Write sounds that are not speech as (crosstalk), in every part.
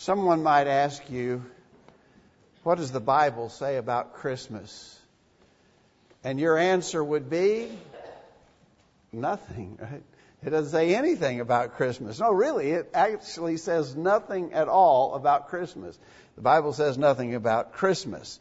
Someone might ask you, what does the Bible say about Christmas? And your answer would be nothing, right? It doesn't say anything about Christmas. No, really, it actually says nothing at all about Christmas. The Bible says nothing about Christmas.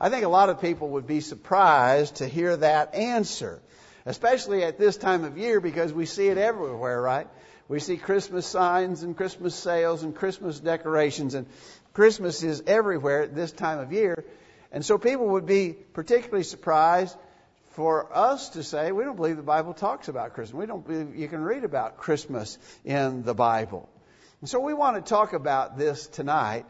I think a lot of people would be surprised to hear that answer, especially at this time of year because we see it everywhere, right? We see Christmas signs and Christmas sales and Christmas decorations, and Christmas is everywhere at this time of year. And so people would be particularly surprised for us to say, we don't believe the Bible talks about Christmas. We don't believe you can read about Christmas in the Bible. And so we want to talk about this tonight.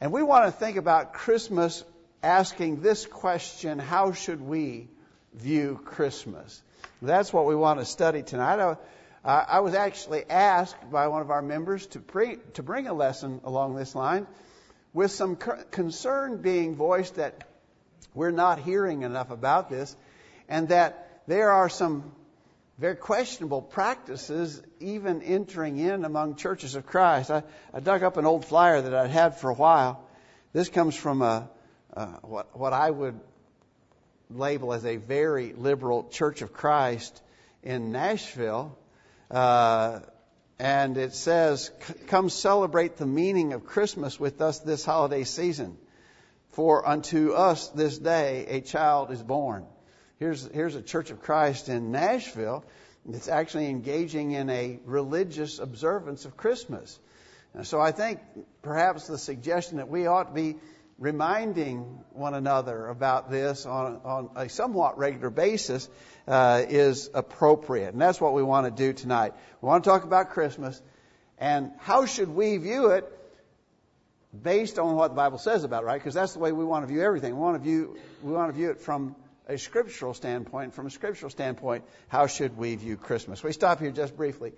And we want to think about Christmas asking this question How should we view Christmas? That's what we want to study tonight. I, I was actually asked by one of our members to, pre, to bring a lesson along this line with some concern being voiced that we're not hearing enough about this and that there are some very questionable practices even entering in among churches of Christ. I, I dug up an old flyer that I'd had for a while. This comes from a, a what, what I would label as a very liberal Church of Christ in Nashville. Uh, and it says, Come celebrate the meaning of Christmas with us this holiday season. For unto us this day a child is born. Here's, here's a Church of Christ in Nashville that's actually engaging in a religious observance of Christmas. And so I think perhaps the suggestion that we ought to be reminding one another about this on, on a somewhat regular basis uh, is appropriate. And that's what we want to do tonight. We want to talk about Christmas and how should we view it based on what the Bible says about it, right? Because that's the way we want to view everything. We want to view, we want to view it from a scriptural standpoint. From a scriptural standpoint, how should we view Christmas? We stop here just briefly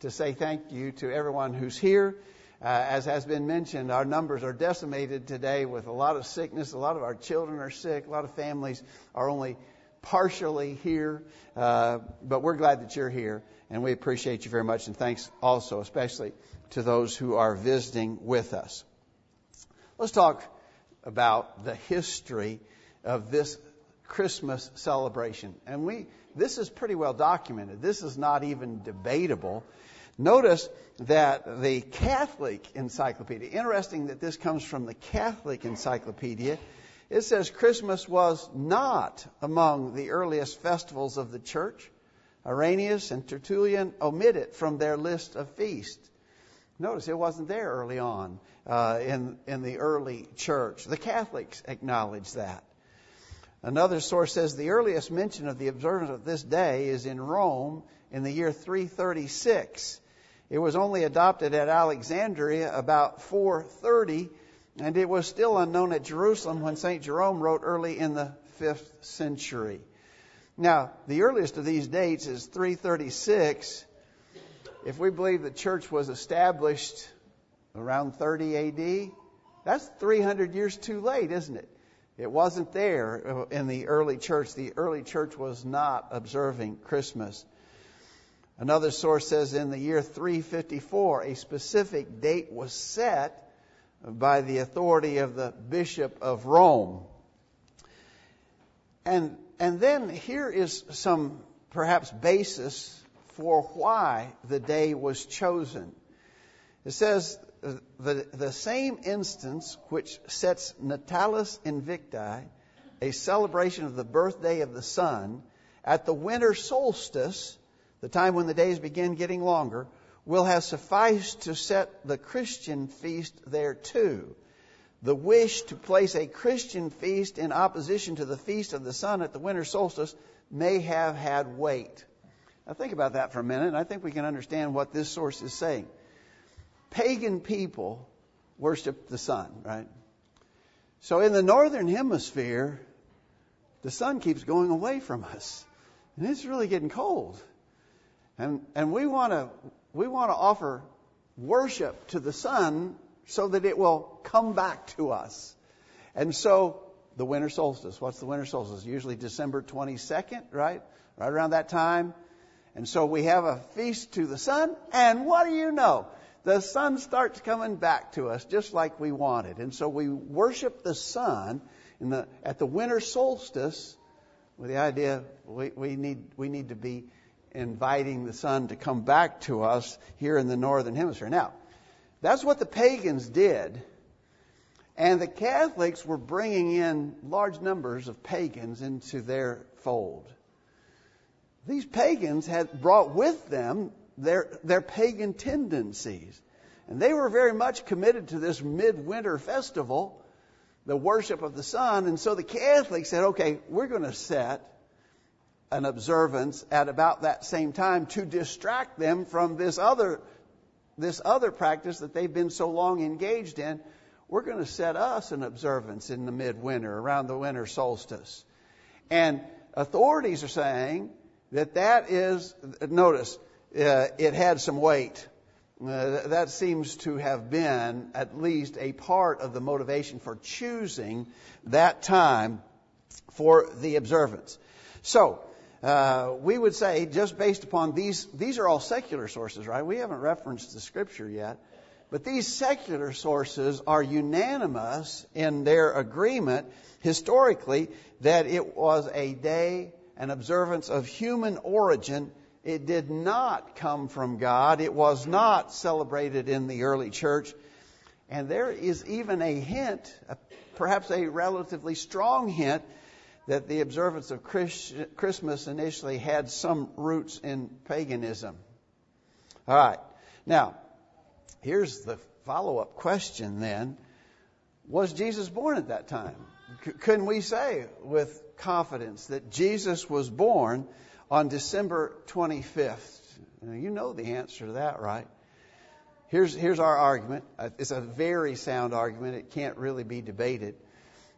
to say thank you to everyone who's here. Uh, as has been mentioned, our numbers are decimated today with a lot of sickness. A lot of our children are sick. A lot of families are only partially here. Uh, but we're glad that you're here, and we appreciate you very much. And thanks also, especially to those who are visiting with us. Let's talk about the history of this Christmas celebration. And we, this is pretty well documented. This is not even debatable. Notice that the Catholic Encyclopedia, interesting that this comes from the Catholic Encyclopedia, it says Christmas was not among the earliest festivals of the church. Irenaeus and Tertullian omit it from their list of feasts. Notice it wasn't there early on uh, in, in the early church. The Catholics acknowledge that. Another source says the earliest mention of the observance of this day is in Rome in the year 336. It was only adopted at Alexandria about 430, and it was still unknown at Jerusalem when St. Jerome wrote early in the 5th century. Now, the earliest of these dates is 336. If we believe the church was established around 30 AD, that's 300 years too late, isn't it? It wasn't there in the early church. The early church was not observing Christmas. Another source says in the year 354, a specific date was set by the authority of the Bishop of Rome. And, and then here is some perhaps basis for why the day was chosen. It says uh, the, the same instance which sets Natalis Invicti, a celebration of the birthday of the sun, at the winter solstice the time when the days begin getting longer, will have sufficed to set the Christian feast there too. The wish to place a Christian feast in opposition to the feast of the sun at the winter solstice may have had weight. Now think about that for a minute, and I think we can understand what this source is saying. Pagan people worship the sun, right? So in the northern hemisphere, the sun keeps going away from us, and it's really getting cold. And, and we want to we want to offer worship to the sun so that it will come back to us. And so the winter solstice, what's the winter solstice? Usually December 22nd, right? Right around that time. And so we have a feast to the sun, and what do you know? the sun starts coming back to us just like we wanted. And so we worship the sun in the, at the winter solstice with the idea we, we, need, we need to be inviting the sun to come back to us here in the northern hemisphere. Now, that's what the pagans did. And the Catholics were bringing in large numbers of pagans into their fold. These pagans had brought with them their, their pagan tendencies. And they were very much committed to this midwinter festival, the worship of the sun. And so the Catholics said, okay, we're going to set an observance at about that same time to distract them from this other, this other practice that they've been so long engaged in. We're going to set us an observance in the midwinter, around the winter solstice. And authorities are saying that that is, notice, uh, it had some weight. Uh, that seems to have been at least a part of the motivation for choosing that time for the observance. So, uh, we would say, just based upon these, these are all secular sources, right? We haven't referenced the scripture yet. But these secular sources are unanimous in their agreement historically that it was a day, an observance of human origin it did not come from God. It was not celebrated in the early church. And there is even a hint, perhaps a relatively strong hint, that the observance of Christmas initially had some roots in paganism. All right. Now, here's the follow up question then. Was Jesus born at that time? C- couldn't we say with confidence that Jesus was born on December 25th. Now, you know the answer to that, right? Here's, here's our argument. Uh, it's a very sound argument. It can't really be debated.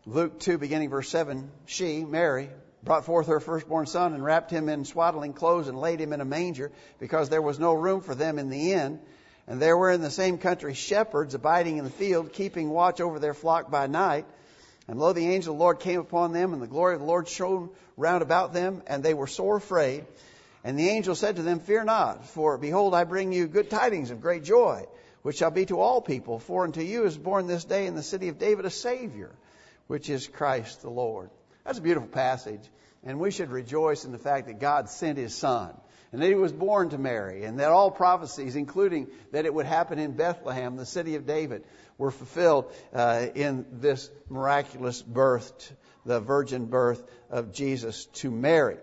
Luke 2, beginning verse 7, she, Mary, brought forth her firstborn son and wrapped him in swaddling clothes and laid him in a manger because there was no room for them in the inn. And there were in the same country shepherds abiding in the field, keeping watch over their flock by night. And lo, the angel of the Lord came upon them, and the glory of the Lord shone round about them, and they were sore afraid. And the angel said to them, Fear not, for behold, I bring you good tidings of great joy, which shall be to all people. For unto you is born this day in the city of David a Savior, which is Christ the Lord. That's a beautiful passage, and we should rejoice in the fact that God sent His Son, and that He was born to Mary, and that all prophecies, including that it would happen in Bethlehem, the city of David, were fulfilled uh, in this miraculous birth, the virgin birth of Jesus to Mary.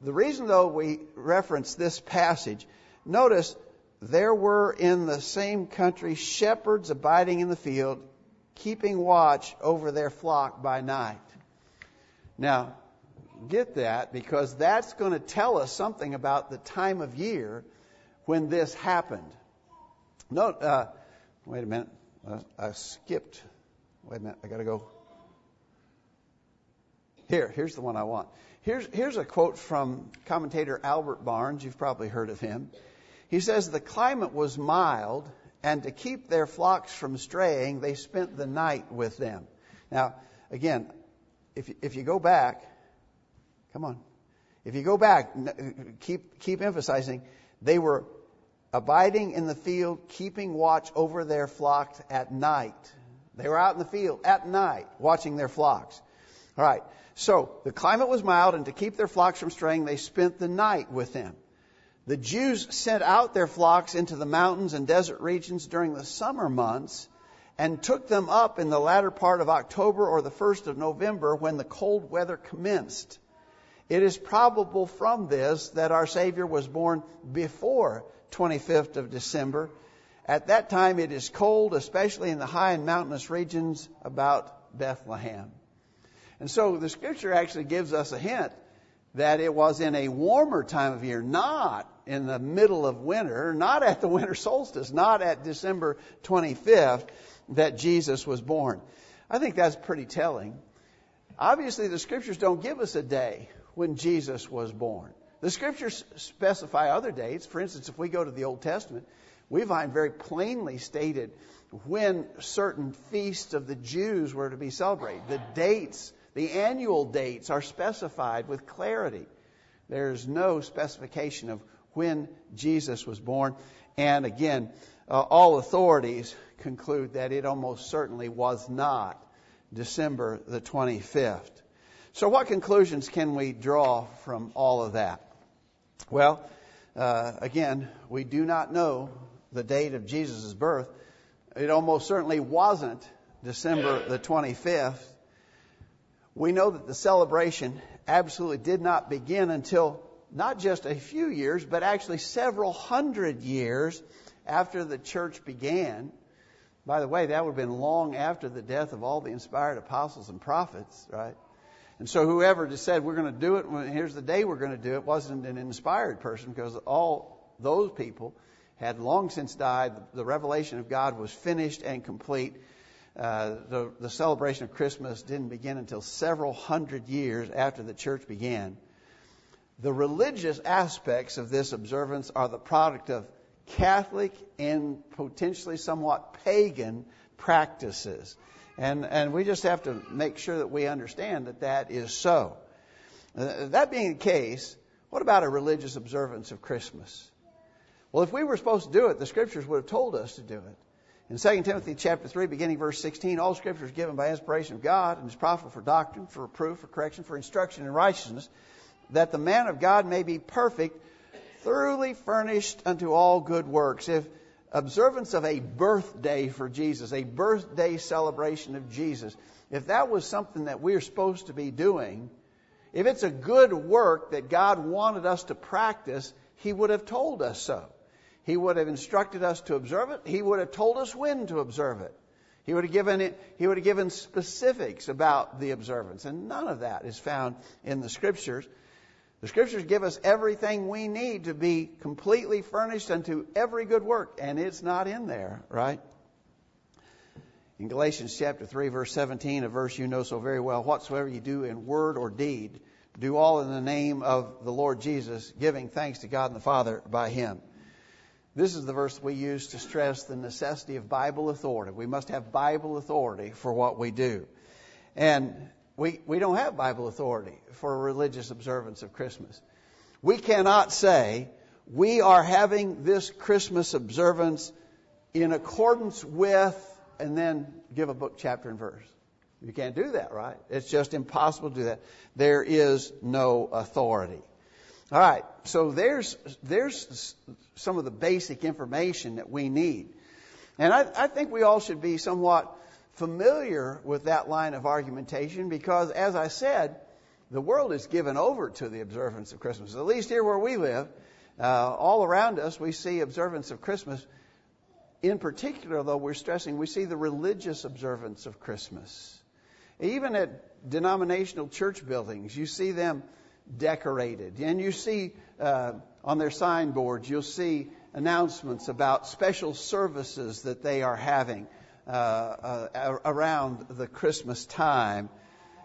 The reason, though, we reference this passage, notice there were in the same country shepherds abiding in the field, keeping watch over their flock by night. Now, get that because that's going to tell us something about the time of year when this happened. Note, uh, wait a minute. Uh, I skipped. Wait a minute. I got to go. Here, here's the one I want. Here's, here's a quote from commentator Albert Barnes. You've probably heard of him. He says, The climate was mild, and to keep their flocks from straying, they spent the night with them. Now, again, if, if you go back, come on. If you go back, keep, keep emphasizing, they were abiding in the field, keeping watch over their flocks at night. They were out in the field at night, watching their flocks. All right. So the climate was mild, and to keep their flocks from straying, they spent the night with them. The Jews sent out their flocks into the mountains and desert regions during the summer months and took them up in the latter part of October or the first of November when the cold weather commenced. It is probable from this that our Savior was born before 25th of December. At that time it is cold, especially in the high and mountainous regions about Bethlehem. And so the scripture actually gives us a hint that it was in a warmer time of year, not in the middle of winter, not at the winter solstice, not at December 25th, that Jesus was born. I think that's pretty telling. Obviously, the scriptures don't give us a day when Jesus was born. The scriptures specify other dates. For instance, if we go to the Old Testament, we find very plainly stated when certain feasts of the Jews were to be celebrated. The dates the annual dates are specified with clarity. There's no specification of when Jesus was born. And again, uh, all authorities conclude that it almost certainly was not December the 25th. So, what conclusions can we draw from all of that? Well, uh, again, we do not know the date of Jesus' birth. It almost certainly wasn't December the 25th. We know that the celebration absolutely did not begin until not just a few years, but actually several hundred years after the church began. By the way, that would have been long after the death of all the inspired apostles and prophets, right? And so whoever just said, we're going to do it, here's the day we're going to do it, wasn't an inspired person because all those people had long since died. The revelation of God was finished and complete. Uh, the, the celebration of Christmas didn't begin until several hundred years after the church began. The religious aspects of this observance are the product of Catholic and potentially somewhat pagan practices. And, and we just have to make sure that we understand that that is so. Uh, that being the case, what about a religious observance of Christmas? Well, if we were supposed to do it, the scriptures would have told us to do it. In 2 Timothy chapter 3, beginning verse 16, all scripture is given by inspiration of God and is profitable for doctrine, for reproof, for correction, for instruction in righteousness, that the man of God may be perfect, thoroughly furnished unto all good works. If observance of a birthday for Jesus, a birthday celebration of Jesus, if that was something that we're supposed to be doing, if it's a good work that God wanted us to practice, He would have told us so. He would have instructed us to observe it. He would have told us when to observe it. He would have given it, he would have given specifics about the observance. And none of that is found in the scriptures. The scriptures give us everything we need to be completely furnished unto every good work, and it's not in there, right? In Galatians chapter 3, verse 17, a verse you know so very well, whatsoever you do in word or deed, do all in the name of the Lord Jesus, giving thanks to God and the Father by Him. This is the verse we use to stress the necessity of Bible authority. We must have Bible authority for what we do. And we, we don't have Bible authority for religious observance of Christmas. We cannot say, we are having this Christmas observance in accordance with, and then give a book, chapter, and verse. You can't do that, right? It's just impossible to do that. There is no authority. All right, so there's there's some of the basic information that we need, and I, I think we all should be somewhat familiar with that line of argumentation because, as I said, the world is given over to the observance of Christmas. At least here where we live, uh, all around us, we see observance of Christmas. In particular, though, we're stressing we see the religious observance of Christmas. Even at denominational church buildings, you see them decorated. And you see uh, on their signboards, you'll see announcements about special services that they are having uh, uh, around the Christmas time.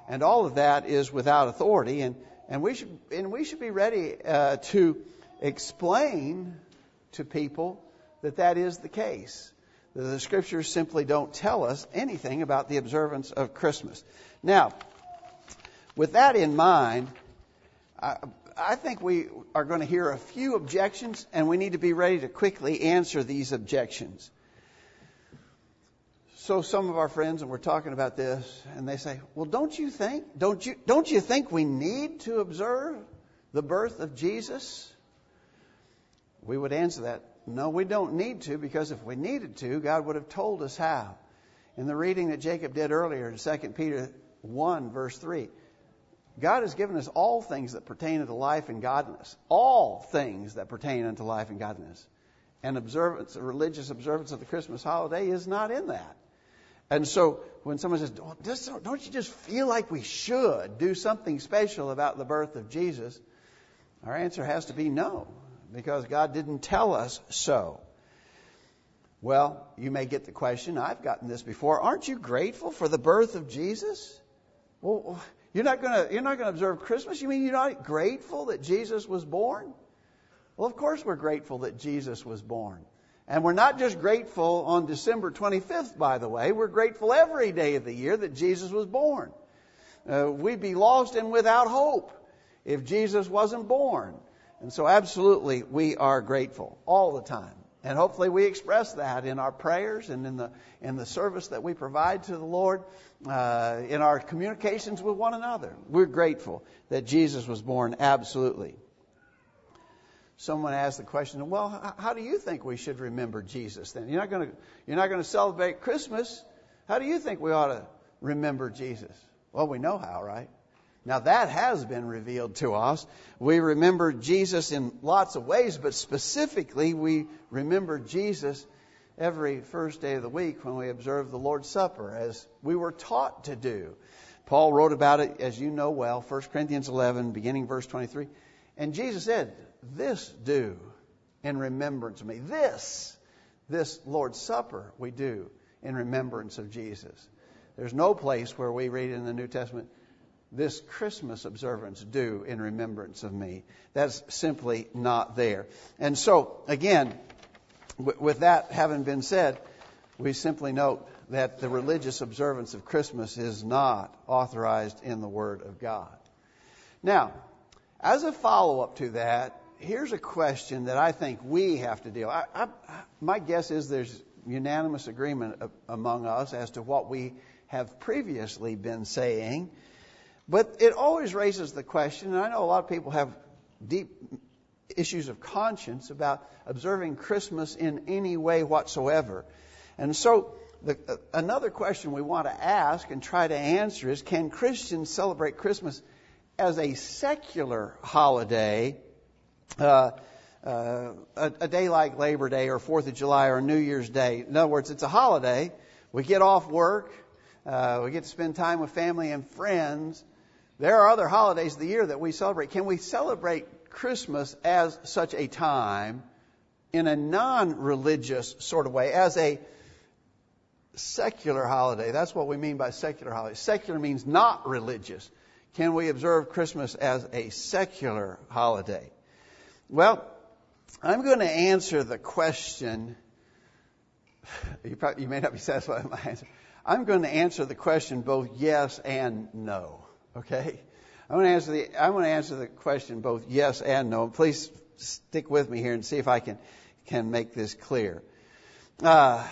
And all of that is without authority. And, and, we, should, and we should be ready uh, to explain to people that that is the case. The scriptures simply don't tell us anything about the observance of Christmas. Now, with that in mind, I, think we are going to hear a few objections, and we need to be ready to quickly answer these objections. So some of our friends, and we're talking about this, and they say, "Well, don't you think? Don't you don't you think we need to observe the birth of Jesus?" We would answer that, "No, we don't need to, because if we needed to, God would have told us how." In the reading that Jacob did earlier in 2 Peter 1, verse 3, God has given us all things that pertain unto life and godliness. All things that pertain unto life and godliness. And observance, religious observance of the Christmas holiday is not in that. And so when someone says, don't you just feel like we should do something special about the birth of Jesus? Our answer has to be no, because God didn't tell us so. Well, you may get the question, I've gotten this before, aren't you grateful for the birth of Jesus? Well, you're not going to you're not going to observe Christmas? You mean you're not grateful that Jesus was born? Well, of course we're grateful that Jesus was born. And we're not just grateful on December 25th, by the way. We're grateful every day of the year that Jesus was born. Uh, we'd be lost and without hope if Jesus wasn't born. And so, absolutely, we are grateful all the time. And hopefully we express that in our prayers and in the, in the service that we provide to the Lord, uh, in our communications with one another. We're grateful that Jesus was born, absolutely. Someone asked the question, well, how do you think we should remember Jesus then? You're not going to, you're not going to celebrate Christmas. How do you think we ought to remember Jesus? Well, we know how, right? Now that has been revealed to us. We remember Jesus in lots of ways, but specifically we remember Jesus every first day of the week when we observe the Lord's Supper, as we were taught to do. Paul wrote about it, as you know well, 1 Corinthians 11, beginning verse 23. And Jesus said, This do in remembrance of me. This, this Lord's Supper we do in remembrance of Jesus. There's no place where we read in the New Testament, this Christmas observance do in remembrance of me. That's simply not there. And so, again, with that having been said, we simply note that the religious observance of Christmas is not authorized in the Word of God. Now, as a follow up to that, here's a question that I think we have to deal. I, I, my guess is there's unanimous agreement among us as to what we have previously been saying but it always raises the question, and I know a lot of people have deep issues of conscience about observing Christmas in any way whatsoever. And so, the, uh, another question we want to ask and try to answer is can Christians celebrate Christmas as a secular holiday, uh, uh, a, a, day like Labor Day or Fourth of July or New Year's Day? In other words, it's a holiday. We get off work, uh, we get to spend time with family and friends, there are other holidays of the year that we celebrate. Can we celebrate Christmas as such a time in a non religious sort of way, as a secular holiday? That's what we mean by secular holiday. Secular means not religious. Can we observe Christmas as a secular holiday? Well, I'm going to answer the question. (sighs) You, probably, you may not be satisfied with my answer. I'm going to answer the question both yes and no. Okay? I want to answer the I want to answer the question both yes and no. Please stick with me here and see if I can can make this clear. Uh,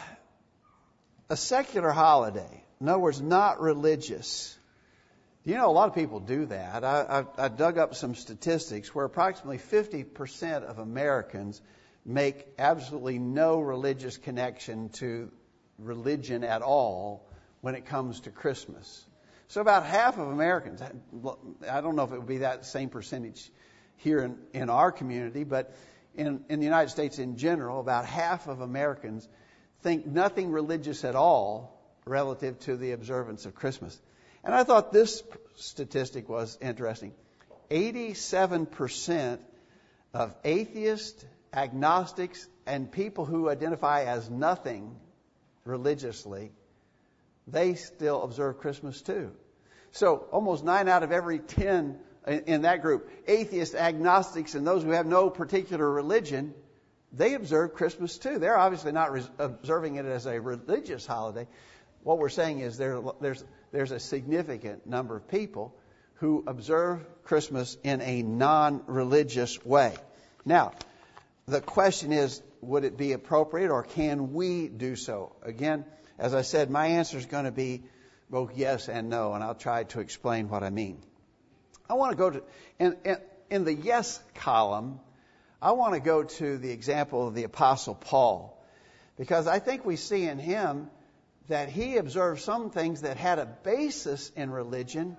a secular holiday, in other words, not religious. You know, a lot of people do that. I, I, I dug up some statistics where approximately 50% of Americans make absolutely no religious connection to religion at all when it comes to Christmas. So about half of Americans, I don't know if it would be that same percentage here in, in our community, but in, in the United States in general, about half of Americans think nothing religious at all relative to the observance of Christmas. And I thought this statistic was interesting. 87% of atheists, agnostics, and people who identify as nothing religiously, they still observe Christmas too. So almost nine out of every ten in that group, atheists, agnostics, and those who have no particular religion, they observe Christmas too. They're obviously not res- observing it as a religious holiday. What we're saying is there, there's, there's a significant number of people who observe Christmas in a non religious way. Now, the question is would it be appropriate or can we do so? Again, as I said, my answer is going to be both yes and no, and I'll try to explain what I mean. I want to go to, in, in, in the yes column, I want to go to the example of the Apostle Paul, because I think we see in him that he observed some things that had a basis in religion,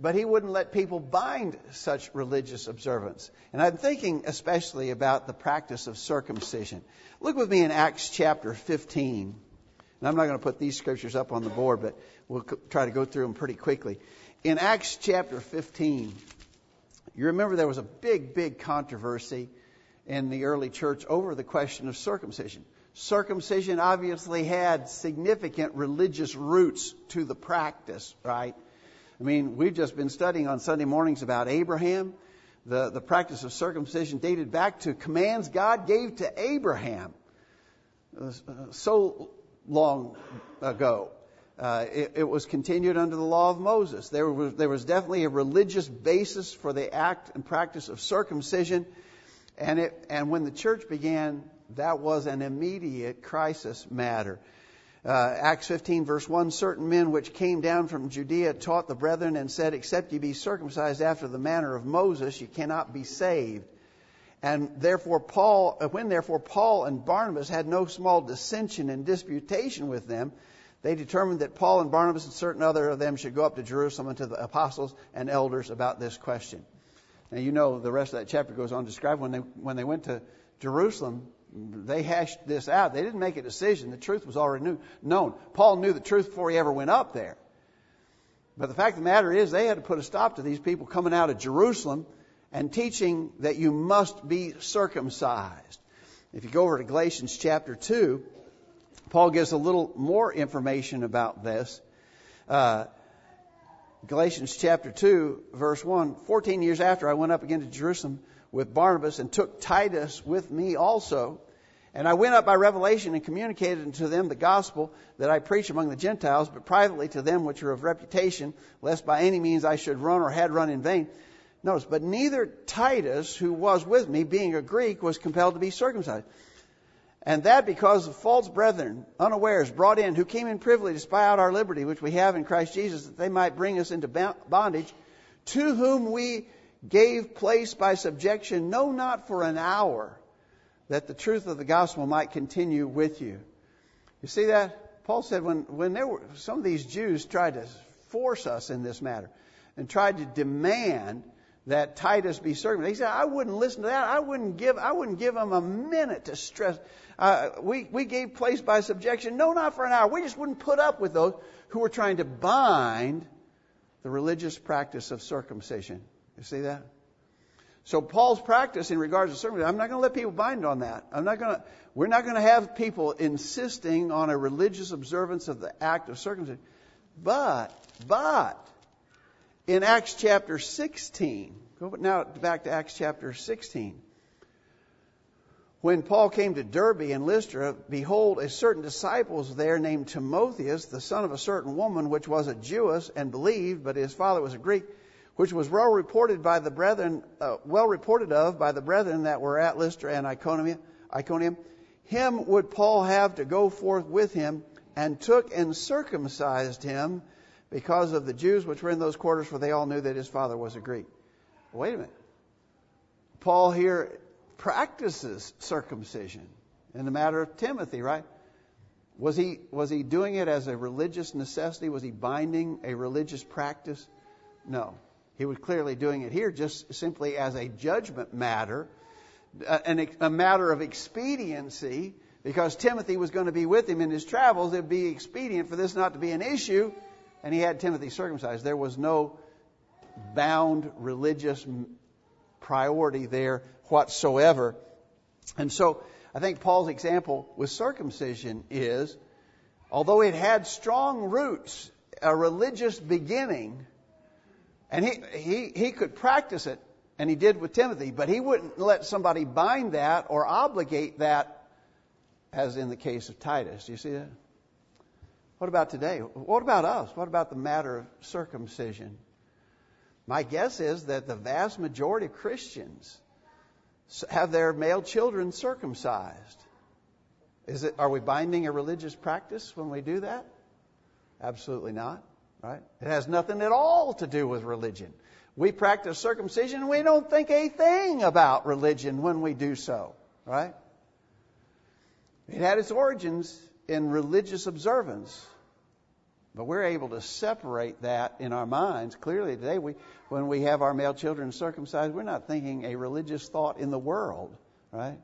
but he wouldn't let people bind such religious observance. And I'm thinking especially about the practice of circumcision. Look with me in Acts chapter 15. And I'm not going to put these scriptures up on the board, but we'll try to go through them pretty quickly. In Acts chapter 15, you remember there was a big, big controversy in the early church over the question of circumcision. Circumcision obviously had significant religious roots to the practice, right? I mean, we've just been studying on Sunday mornings about Abraham. The, the practice of circumcision dated back to commands God gave to Abraham. Uh, so long ago. Uh, it, it, was continued under the law of Moses. There was, there was definitely a religious basis for the act and practice of circumcision. And, it, and when the church began That was an immediate crisis matter. Uh, Acts 15 verse 1, certain men which came down from Judea taught the brethren and said, except ye be circumcised after the manner of Moses, ye cannot be saved. And therefore Paul, uh, when therefore Paul and Barnabas had no small dissension and disputation with them, they determined that Paul and Barnabas and certain other of them should go up to Jerusalem to the apostles and elders about this question. Now you know the rest of that chapter goes on to describe when they when they went to Jerusalem, they hashed this out. They didn't make a decision. The truth was already knew, known. Paul knew the truth before he ever went up there. But the fact of the matter is, they had to put a stop to these people coming out of Jerusalem and teaching that you must be circumcised. If you go over to Galatians chapter 2, Paul gives a little more information about this. Uh, Galatians chapter 2, verse 1 14 years after I went up again to Jerusalem with Barnabas and took Titus with me also. And I went up by revelation and communicated unto them the gospel that I preach among the Gentiles, but privately to them which are of reputation, lest by any means I should run or had run in vain. Notice, but neither Titus, who was with me, being a Greek, was compelled to be circumcised. And that because of false brethren, unawares, brought in, who came in privily to spy out our liberty, which we have in Christ Jesus, that they might bring us into bondage, to whom we gave place by subjection, no, not for an hour, that the truth of the gospel might continue with you. You see that? Paul said when, when there were, some of these Jews tried to force us in this matter and tried to demand that Titus be circumcised. He said, I wouldn't listen to that. I wouldn't give, I wouldn't give him a minute to stress. Uh, we, we gave place by subjection. No, not for an hour. We just wouldn't put up with those who were trying to bind the religious practice of circumcision. You see that? So Paul's practice in regards to circumcision, I'm not going to let people bind on that. I'm not going to, we're not going to have people insisting on a religious observance of the act of circumcision. But, but, in Acts chapter 16, go now back to Acts chapter 16. When Paul came to Derbe and Lystra, behold, a certain disciple was there named Timotheus, the son of a certain woman which was a Jewess and believed, but his father was a Greek which was well reported by the brethren, uh, well reported of by the brethren that were at Lystra and Iconium, Iconium. Him would Paul have to go forth with him, and took and circumcised him because of the Jews which were in those quarters, for they all knew that his father was a Greek. Wait a minute. Paul here practices circumcision in the matter of Timothy, right? Was he, was he doing it as a religious necessity? Was he binding a religious practice? No. He was clearly doing it here just simply as a judgment matter, uh, and a, matter of expediency, because Timothy was going to be with him in his travels. It would be expedient for this not to be an issue, and he had Timothy circumcised. There was no bound religious priority there whatsoever. And so I think Paul's example with circumcision is, although it had strong roots, a religious beginning, and he, he, he could practice it, and he did with Timothy, but he wouldn't let somebody bind that or obligate that, as in the case of Titus. Do you see that? What about today? What about us? What about the matter of circumcision? My guess is that the vast majority of Christians have their male children circumcised. Is it, are we binding a religious practice when we do that? Absolutely not. Right? It has nothing at all to do with religion. We practice circumcision, and we don't think a thing about religion when we do so. Right? It had its origins in religious observance. But we're able to separate that in our minds. Clearly today, we, when we have our male children circumcised, we're not thinking a religious thought in the world, right?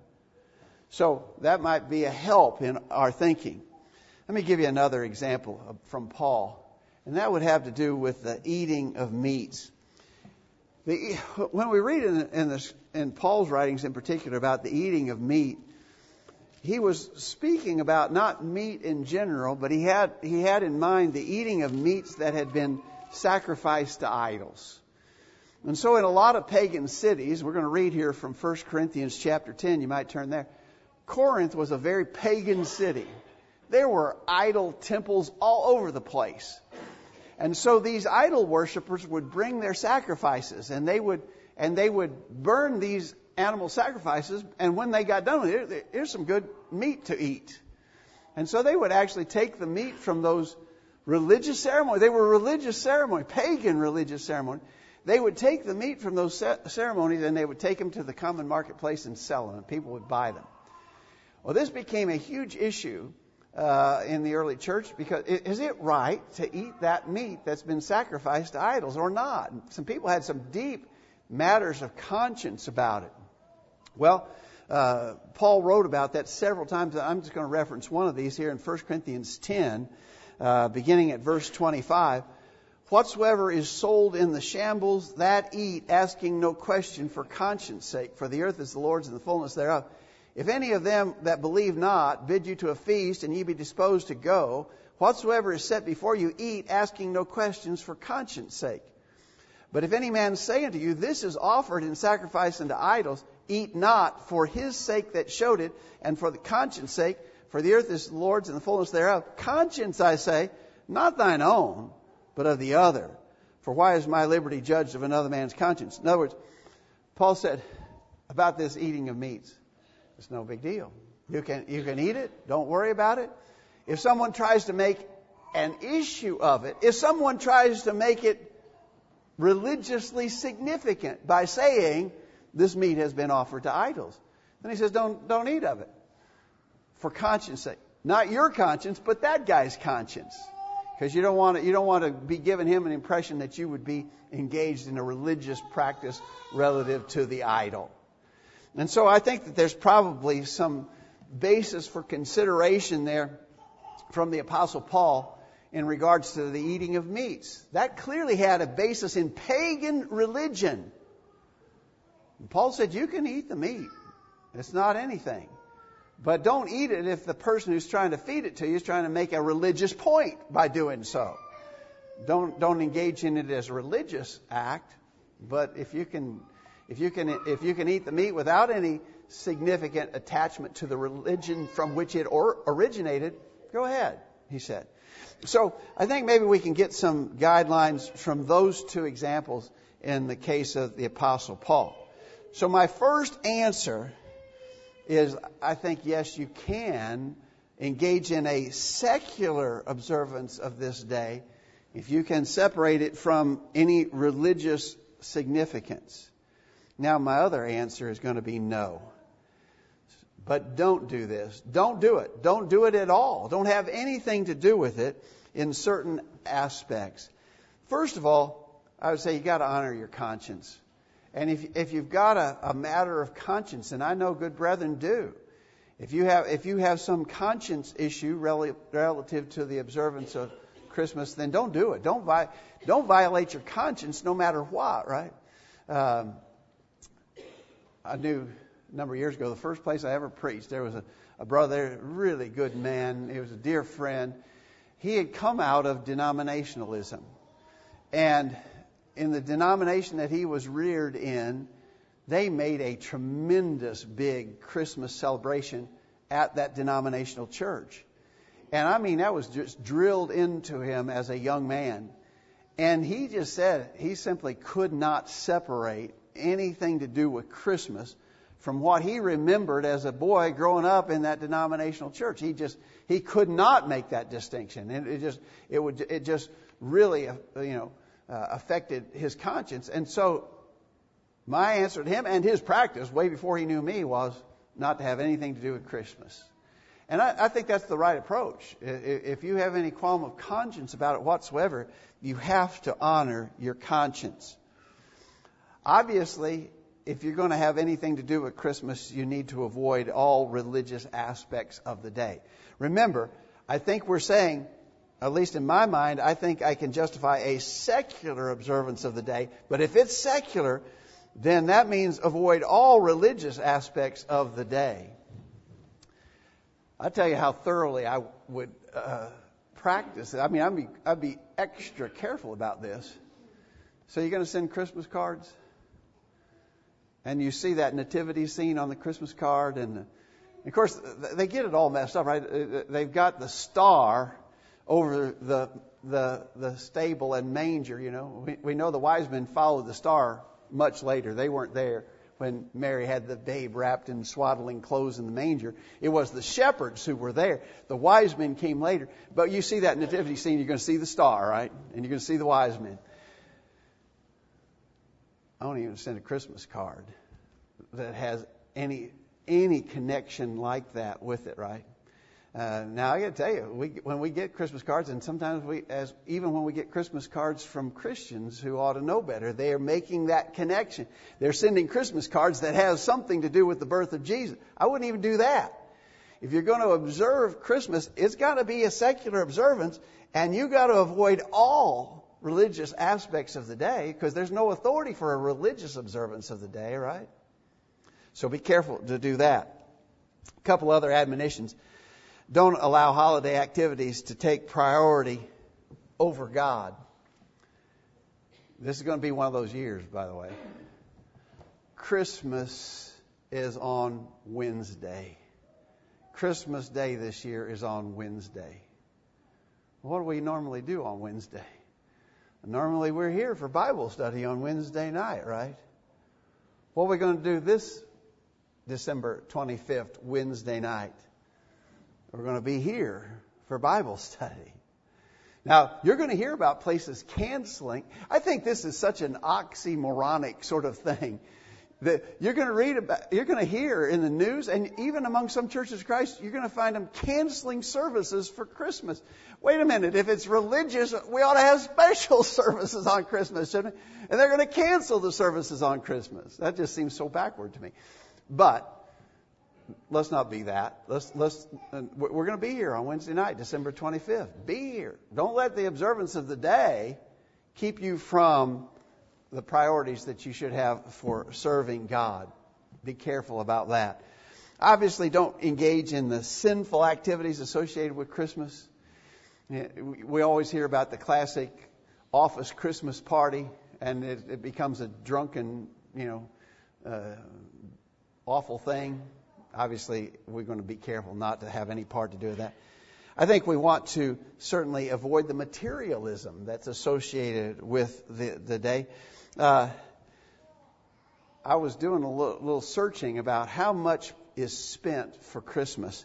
So that might be a help in our thinking. Let me give you another example from Paul and that would have to do with the eating of meats. The, when we read in, in, this, in Paul's writings in particular about the eating of meat, he was speaking about not meat in general, but he had, he had in mind the eating of meats that had been sacrificed to idols. And so in a lot of pagan cities, we're going to read here from 1 Corinthians chapter 10, you might turn there. Corinth was a very pagan city. There were idol temples all over the place. And so these idol worshippers would bring their sacrifices and they would, and they would burn these animal sacrifices, and when they got done it, here's some good meat to eat. And so they would actually take the meat from those religious ceremonies. They were religious ceremony, pagan religious ceremony. They would take the meat from those ceremonies and they would take them to the common marketplace and sell them, and people would buy them. Well, this became a huge issue uh, in the early church because is it right to eat that meat that's been sacrificed to idols or not? Some people had some deep matters of conscience about it. Well, uh, Paul wrote about that several times. I'm just going to reference one of these here in 1 Corinthians 10, uh, beginning at verse 25. Whatsoever is sold in the shambles, that eat, asking no question for conscience sake, for the earth is the Lord's and the fullness thereof. If any of them that believe not bid you to a feast, and ye be disposed to go, whatsoever is set before you, eat, asking no questions for conscience sake. But if any man say unto you, This is offered in sacrifice unto idols, eat not for his sake that showed it, and for the conscience sake, for the earth is the Lord's and the fullness thereof. Conscience, I say, not thine own, but of the other. For why is my liberty judged of another man's conscience? In other words, Paul said about this eating of meats, it's no big deal. You can, you can eat it. Don't worry about it. If someone tries to make an issue of it, if someone tries to make it religiously significant by saying this meat has been offered to idols, then he says, don't, don't eat of it. For conscience sake. Not your conscience, but that guy's conscience because you don't want you don't want to be giving him an impression that you would be engaged in a religious practice relative to the idol. And so I think that there's probably some basis for consideration there from the apostle Paul in regards to the eating of meats. That clearly had a basis in pagan religion. Paul said you can eat the meat. It's not anything. But don't eat it if the person who's trying to feed it to you is trying to make a religious point by doing so. Don't don't engage in it as a religious act, but if you can if you can if you can eat the meat without any significant attachment to the religion from which it or, originated, go ahead, he said. So I think maybe we can get some guidelines from those two examples in the case of the Apostle Paul. So my first answer is I think, yes, you can engage in a secular observance of this day if you can separate it from any religious significance. Now, my other answer is going to be no. But don't do this. Don't do it. Don't do it at all. Don't have anything to do with it in certain aspects. First of all, I would say you got to honor your conscience. And if, if you've got a, a matter of conscience, and I know good brethren do, if you have, if you have some conscience issue relative to the observance of Christmas, then don't do it. Don't, vi- don't violate your conscience no matter what, right? Um, I knew a number of years ago, the first place I ever preached, there was a, a brother, really good man. He was a dear friend. He had come out of denominationalism. And in the denomination that he was reared in, they made a tremendous big Christmas celebration at that denominational church. And I mean, that was just drilled into him as a young man. And he just said he simply could not separate anything to do with Christmas from what he remembered as a boy growing up in that denominational church. He just he could not make that distinction, and it just it would it just really you know uh, affected his conscience. And so my answer to him and his practice way before he knew me was not to have anything to do with Christmas. And I, I think that's the right approach. If you have any qualm of conscience about it whatsoever, you have to honor your conscience. Obviously, if you're going to have anything to do with Christmas, you need to avoid all religious aspects of the day. Remember, I think we're saying at least in my mind, I think I can justify a secular observance of the day. But if it's secular, then that means avoid all religious aspects of the day. I'll tell you how thoroughly I would uh, practice it. I mean, I'd be, I'd be extra careful about this. So you're going to send Christmas cards? And you see that nativity scene on the Christmas card, and of course, they get it all messed up, right? They've got the star over the, the, the stable and manger, you know. We, we know the wise men followed the star much later. They weren't there when Mary had the babe wrapped in swaddling clothes in the manger. It was the shepherds who were there. The wise men came later. But you see that nativity scene, you're going to see the star, right? And you're going to see the wise men. I don't even send a Christmas card that has any any connection like that with it, right? Uh, now I got to tell you, we, when we get Christmas cards, and sometimes we, as even when we get Christmas cards from Christians who ought to know better, they are making that connection. They're sending Christmas cards that has something to do with the birth of Jesus. I wouldn't even do that. If you're going to observe Christmas, it's got to be a secular observance, and you got to avoid all religious aspects of the day because there's no authority for a religious observance of the day, right? So be careful to do that. A couple other admonitions. Don't allow holiday activities to take priority over God. This is going to be one of those years, by the way. Christmas is on Wednesday. Christmas Day this year is on Wednesday. What do we normally do on Wednesday? Normally we're here for Bible study on Wednesday night, right? What are we going to do this December 25th, Wednesday night? We're going to be here for Bible study. Now, you're going to hear about places canceling. I think this is such an oxymoronic sort of thing that you're going to read about, you're going to hear in the news, and even among some churches of Christ, you're going to find them canceling services for Christmas. Wait a minute, if it's religious, we ought to have special (laughs) services on Christmas, shouldn't we? And they're going to cancel the services on Christmas. That just seems so backward to me. But let's not be that. Let's let's we're going to be here on Wednesday night, December 25th. Be here. Don't let the observance of the day keep you from the priorities that you should have for serving God. Be careful about that. Obviously, don't engage in the sinful activities associated with Christmas. We always hear about the classic office Christmas party, and it, it becomes a drunken, you know, uh, awful thing obviously we're going to be careful not to have any part to do with that. I think we want to certainly avoid the materialism that's associated with the, the day. Uh, I was doing a little, little searching about how much is spent for Christmas.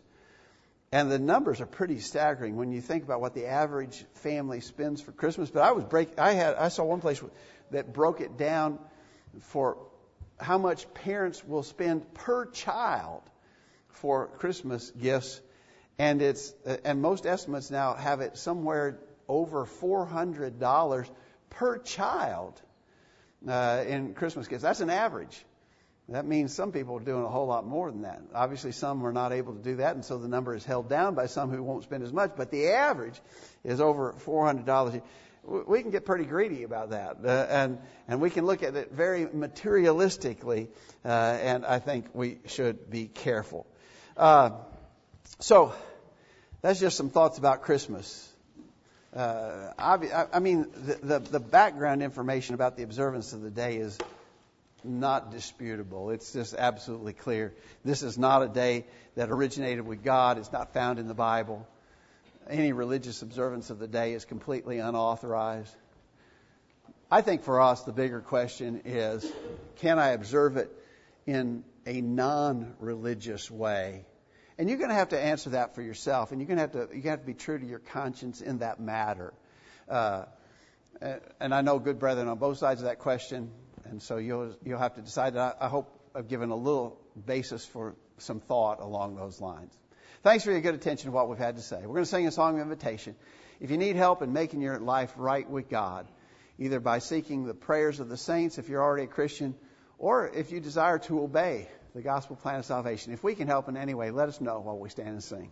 And the numbers are pretty staggering when you think about what the average family spends for Christmas. But I was break, I had, I saw one place that broke it down for how much parents will spend per child for Christmas gifts, and it's and most estimates now have it somewhere over four hundred dollars per child uh, in Christmas gifts. That's an average. That means some people are doing a whole lot more than that. Obviously, some are not able to do that, and so the number is held down by some who won't spend as much. But the average is over four hundred dollars. We can get pretty greedy about that, uh, and and we can look at it very materialistically, uh, and I think we should be careful. Uh, so that's just some thoughts about Christmas. Uh, I, I, mean, the, the, the, background information about the observance of the day is not disputable. It's just absolutely clear. This is not a day that originated with God. It's not found in the Bible. Any religious observance of the day is completely unauthorized. I think for us, the bigger question is can I observe it in a non religious way. And you're going to have to answer that for yourself, and you're going to have to, you have to be true to your conscience in that matter. Uh, and I know good brethren on both sides of that question, and so you'll, you'll have to decide. I, I hope I've given a little basis for some thought along those lines. Thanks for your good attention to what we've had to say. We're going to sing a song of invitation. If you need help in making your life right with God, either by seeking the prayers of the saints if you're already a Christian, or if you desire to obey the gospel plan of salvation. If we can help in any way, let us know while we stand and sing.